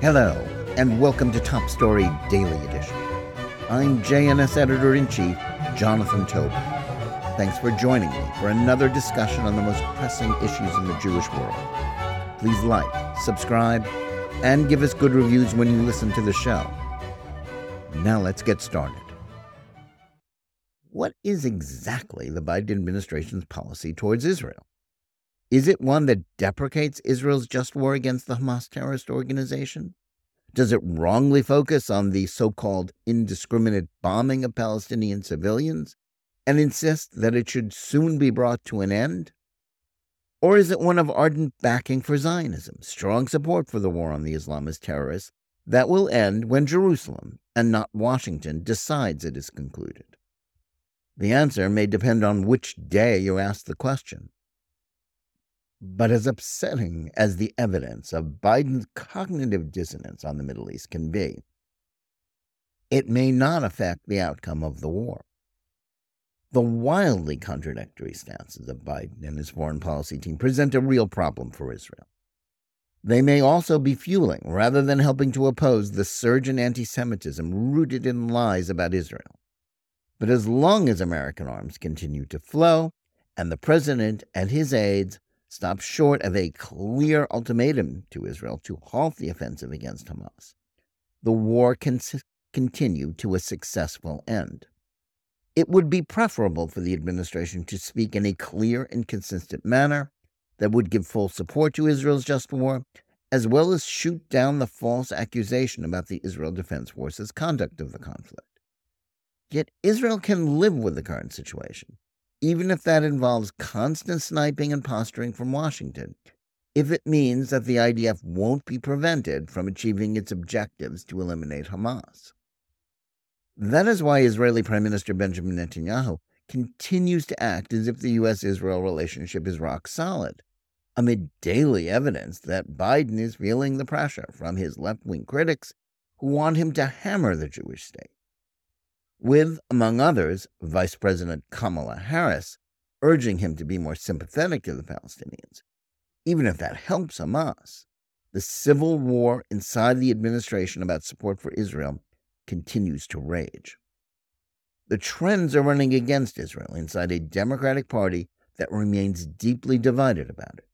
Hello, and welcome to Top Story Daily Edition. I'm JNS Editor in Chief, Jonathan Tobin. Thanks for joining me for another discussion on the most pressing issues in the Jewish world. Please like, subscribe, and give us good reviews when you listen to the show. Now let's get started. What is exactly the Biden administration's policy towards Israel? Is it one that deprecates Israel's just war against the Hamas terrorist organization? Does it wrongly focus on the so called indiscriminate bombing of Palestinian civilians and insist that it should soon be brought to an end? Or is it one of ardent backing for Zionism, strong support for the war on the Islamist terrorists that will end when Jerusalem, and not Washington, decides it is concluded? The answer may depend on which day you ask the question. But as upsetting as the evidence of Biden's cognitive dissonance on the Middle East can be, it may not affect the outcome of the war. The wildly contradictory stances of Biden and his foreign policy team present a real problem for Israel. They may also be fueling, rather than helping to oppose, the surge in anti Semitism rooted in lies about Israel. But as long as American arms continue to flow, and the president and his aides stopped short of a clear ultimatum to Israel to halt the offensive against Hamas, the war can continue to a successful end. It would be preferable for the administration to speak in a clear and consistent manner that would give full support to Israel's just war, as well as shoot down the false accusation about the Israel Defense Force's conduct of the conflict. Yet Israel can live with the current situation even if that involves constant sniping and posturing from Washington, if it means that the IDF won't be prevented from achieving its objectives to eliminate Hamas. That is why Israeli Prime Minister Benjamin Netanyahu continues to act as if the U.S. Israel relationship is rock solid, amid daily evidence that Biden is feeling the pressure from his left wing critics who want him to hammer the Jewish state with, among others, Vice President Kamala Harris urging him to be more sympathetic to the Palestinians, even if that helps Hamas. The civil war inside the administration about support for Israel continues to rage. The trends are running against Israel inside a Democratic Party that remains deeply divided about it.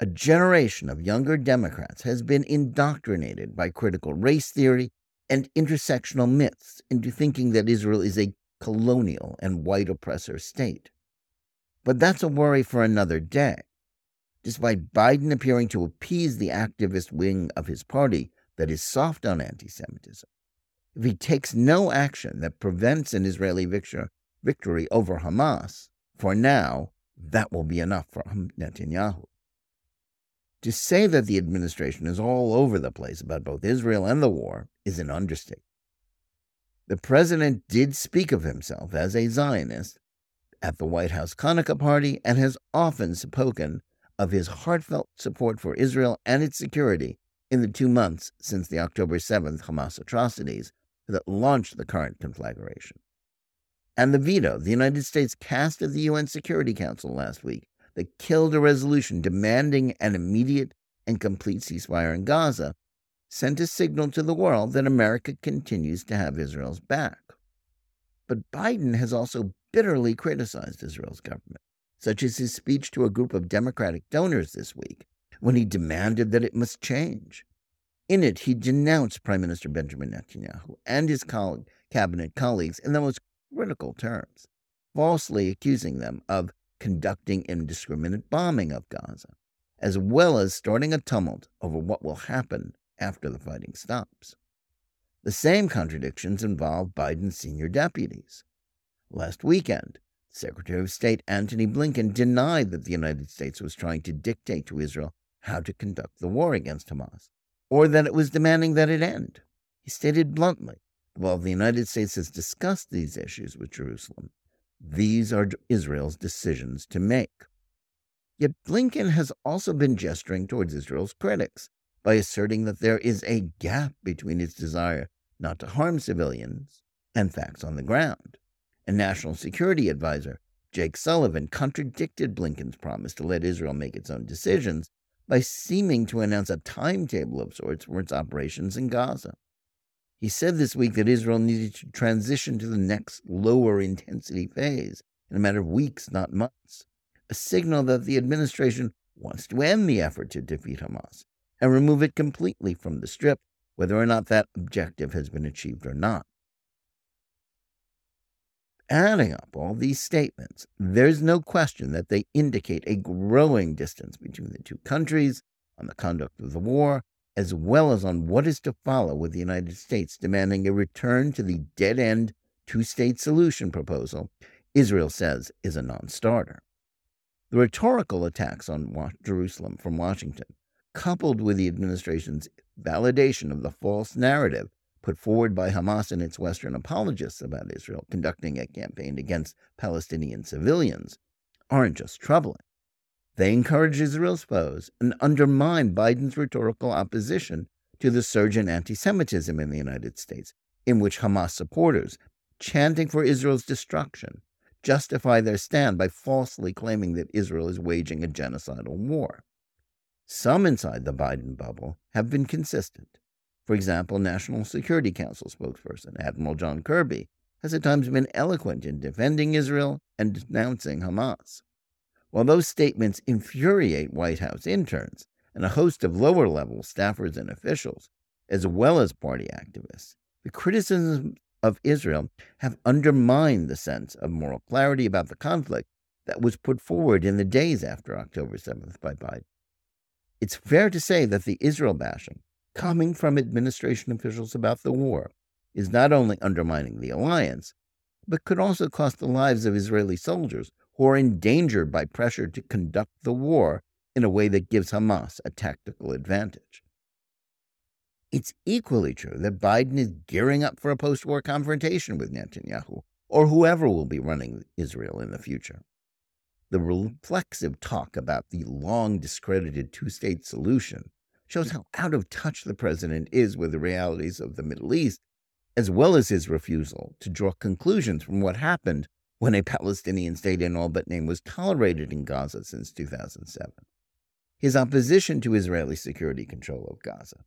A generation of younger Democrats has been indoctrinated by critical race theory and intersectional myths into thinking that Israel is a colonial and white oppressor state. But that's a worry for another day. Despite Biden appearing to appease the activist wing of his party that is soft on anti Semitism, if he takes no action that prevents an Israeli victory over Hamas, for now, that will be enough for Netanyahu. To say that the administration is all over the place about both Israel and the war is an understatement. The president did speak of himself as a Zionist at the White House Hanukkah party and has often spoken of his heartfelt support for Israel and its security in the two months since the October 7th Hamas atrocities that launched the current conflagration. And the veto the United States cast at the UN Security Council last week that killed a resolution demanding an immediate and complete ceasefire in Gaza sent a signal to the world that America continues to have Israel's back. But Biden has also bitterly criticized Israel's government, such as his speech to a group of Democratic donors this week when he demanded that it must change. In it, he denounced Prime Minister Benjamin Netanyahu and his cabinet colleagues in the most critical terms, falsely accusing them of conducting indiscriminate bombing of Gaza, as well as starting a tumult over what will happen after the fighting stops. The same contradictions involve Biden's senior deputies. Last weekend, Secretary of State Antony Blinken denied that the United States was trying to dictate to Israel how to conduct the war against Hamas, or that it was demanding that it end. He stated bluntly while the United States has discussed these issues with Jerusalem, these are Israel's decisions to make. Yet Blinken has also been gesturing towards Israel's critics by asserting that there is a gap between its desire not to harm civilians and facts on the ground. And National Security Advisor Jake Sullivan contradicted Blinken's promise to let Israel make its own decisions by seeming to announce a timetable of sorts for its operations in Gaza. He said this week that Israel needed to transition to the next lower intensity phase in a matter of weeks, not months, a signal that the administration wants to end the effort to defeat Hamas and remove it completely from the strip, whether or not that objective has been achieved or not. Adding up all these statements, there's no question that they indicate a growing distance between the two countries on the conduct of the war, as well as on what is to follow, with the United States demanding a return to the dead end two state solution proposal Israel says is a non starter. The rhetorical attacks on Jerusalem from Washington, coupled with the administration's validation of the false narrative put forward by Hamas and its Western apologists about Israel conducting a campaign against Palestinian civilians aren't just troubling. They encourage Israel's foes and undermine Biden's rhetorical opposition to the surge in anti Semitism in the United States, in which Hamas supporters, chanting for Israel's destruction, justify their stand by falsely claiming that Israel is waging a genocidal war. Some inside the Biden bubble have been consistent. For example, National Security Council spokesperson Admiral John Kirby has at times been eloquent in defending Israel and denouncing Hamas. While those statements infuriate White House interns and a host of lower level staffers and officials, as well as party activists, the criticisms of Israel have undermined the sense of moral clarity about the conflict that was put forward in the days after October 7th by Biden. It's fair to say that the Israel bashing coming from administration officials about the war is not only undermining the alliance, but could also cost the lives of Israeli soldiers who are endangered by pressure to conduct the war in a way that gives Hamas a tactical advantage. It's equally true that Biden is gearing up for a post war confrontation with Netanyahu or whoever will be running Israel in the future. The reflexive talk about the long discredited two state solution shows how out of touch the president is with the realities of the Middle East, as well as his refusal to draw conclusions from what happened when a Palestinian state in all but name was tolerated in Gaza since 2007. His opposition to Israeli security control of Gaza,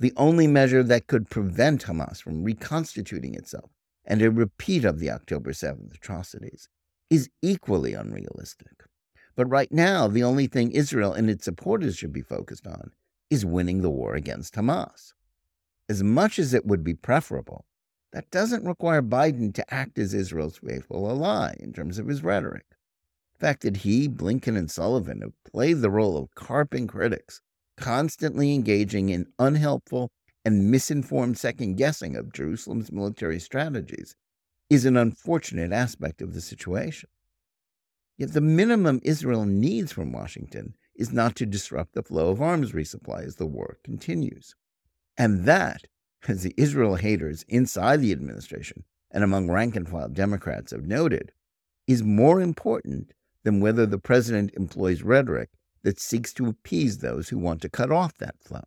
the only measure that could prevent Hamas from reconstituting itself and a repeat of the October 7th atrocities, is equally unrealistic. But right now, the only thing Israel and its supporters should be focused on is winning the war against Hamas. As much as it would be preferable, that doesn't require Biden to act as Israel's faithful ally in terms of his rhetoric. The fact that he, Blinken, and Sullivan have played the role of carping critics, constantly engaging in unhelpful and misinformed second guessing of Jerusalem's military strategies, is an unfortunate aspect of the situation. Yet the minimum Israel needs from Washington is not to disrupt the flow of arms resupply as the war continues. And that, as the Israel haters inside the administration and among rank and file Democrats have noted, is more important than whether the president employs rhetoric that seeks to appease those who want to cut off that flow.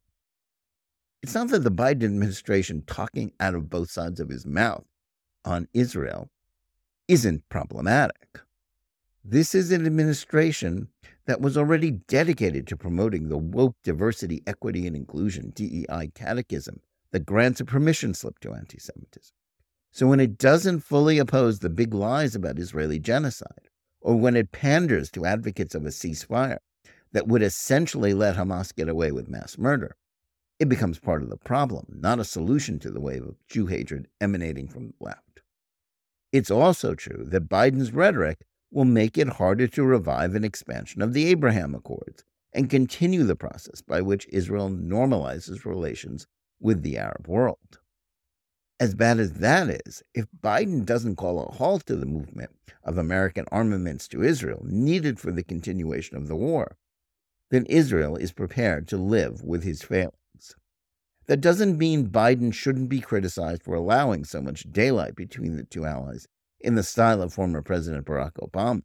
It's not that the Biden administration talking out of both sides of his mouth on Israel isn't problematic. This is an administration that was already dedicated to promoting the woke diversity, equity, and inclusion DEI catechism that grants a permission slip to anti Semitism. So when it doesn't fully oppose the big lies about Israeli genocide, or when it panders to advocates of a ceasefire that would essentially let Hamas get away with mass murder, it becomes part of the problem, not a solution to the wave of Jew hatred emanating from the left. It's also true that Biden's rhetoric will make it harder to revive an expansion of the Abraham Accords and continue the process by which Israel normalizes relations with the Arab world. As bad as that is, if Biden doesn't call a halt to the movement of American armaments to Israel needed for the continuation of the war, then Israel is prepared to live with his failings. That doesn't mean Biden shouldn't be criticized for allowing so much daylight between the two allies in the style of former President Barack Obama.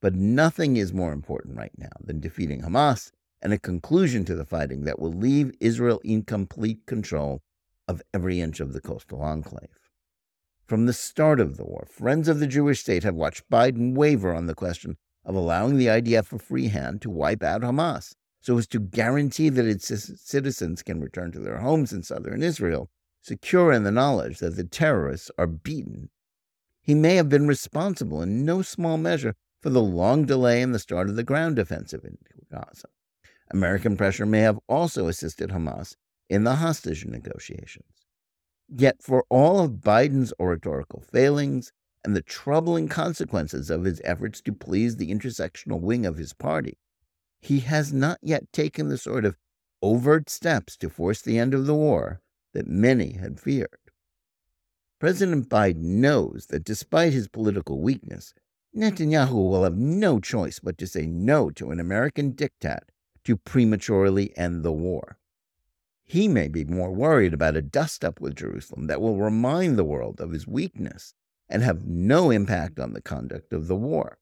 But nothing is more important right now than defeating Hamas and a conclusion to the fighting that will leave Israel in complete control of every inch of the coastal enclave. From the start of the war, friends of the Jewish state have watched Biden waver on the question of allowing the IDF a free hand to wipe out Hamas so as to guarantee that its citizens can return to their homes in southern Israel, secure in the knowledge that the terrorists are beaten. He may have been responsible in no small measure for the long delay in the start of the ground offensive in Gaza. American pressure may have also assisted Hamas in the hostage negotiations. Yet, for all of Biden's oratorical failings and the troubling consequences of his efforts to please the intersectional wing of his party, he has not yet taken the sort of overt steps to force the end of the war that many had feared. President Biden knows that despite his political weakness, Netanyahu will have no choice but to say no to an American diktat to prematurely end the war. He may be more worried about a dust up with Jerusalem that will remind the world of his weakness and have no impact on the conduct of the war.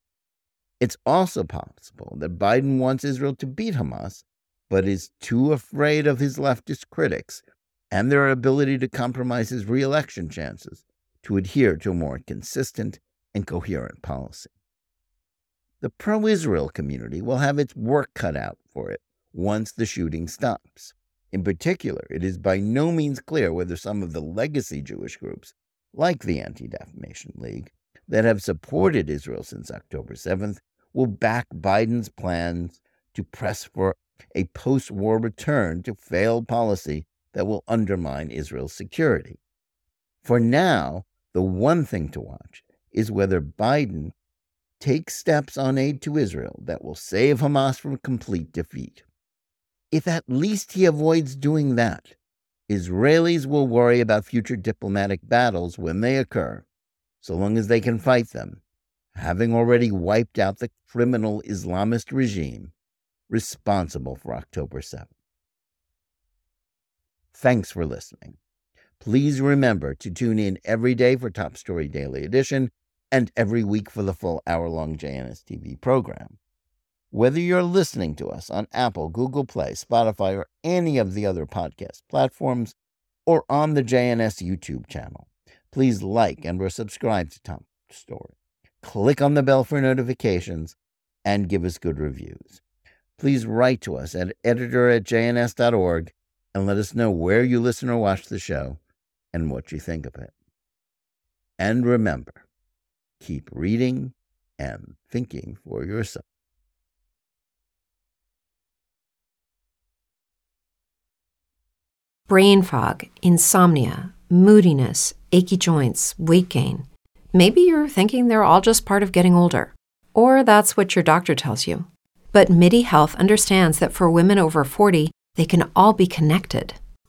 It's also possible that Biden wants Israel to beat Hamas, but is too afraid of his leftist critics and their ability to compromise his reelection chances to adhere to a more consistent and coherent policy. The pro Israel community will have its work cut out for it once the shooting stops. In particular, it is by no means clear whether some of the legacy Jewish groups, like the Anti Defamation League, that have supported Israel since October 7th, will back Biden's plans to press for a post war return to failed policy that will undermine Israel's security. For now, the one thing to watch is whether Biden takes steps on aid to Israel that will save Hamas from complete defeat. If at least he avoids doing that, Israelis will worry about future diplomatic battles when they occur, so long as they can fight them, having already wiped out the criminal Islamist regime responsible for October 7th. Thanks for listening. Please remember to tune in every day for Top Story Daily Edition and every week for the full hour long JNS TV program. Whether you're listening to us on Apple, Google Play, Spotify, or any of the other podcast platforms, or on the JNS YouTube channel, please like and or subscribe to Top Story. Click on the bell for notifications and give us good reviews. Please write to us at editor at jns.org and let us know where you listen or watch the show and what you think of it. And remember, keep reading and thinking for yourself. brain fog, insomnia, moodiness, achy joints, weight gain. Maybe you're thinking they're all just part of getting older, or that's what your doctor tells you. But MIDI Health understands that for women over 40, they can all be connected.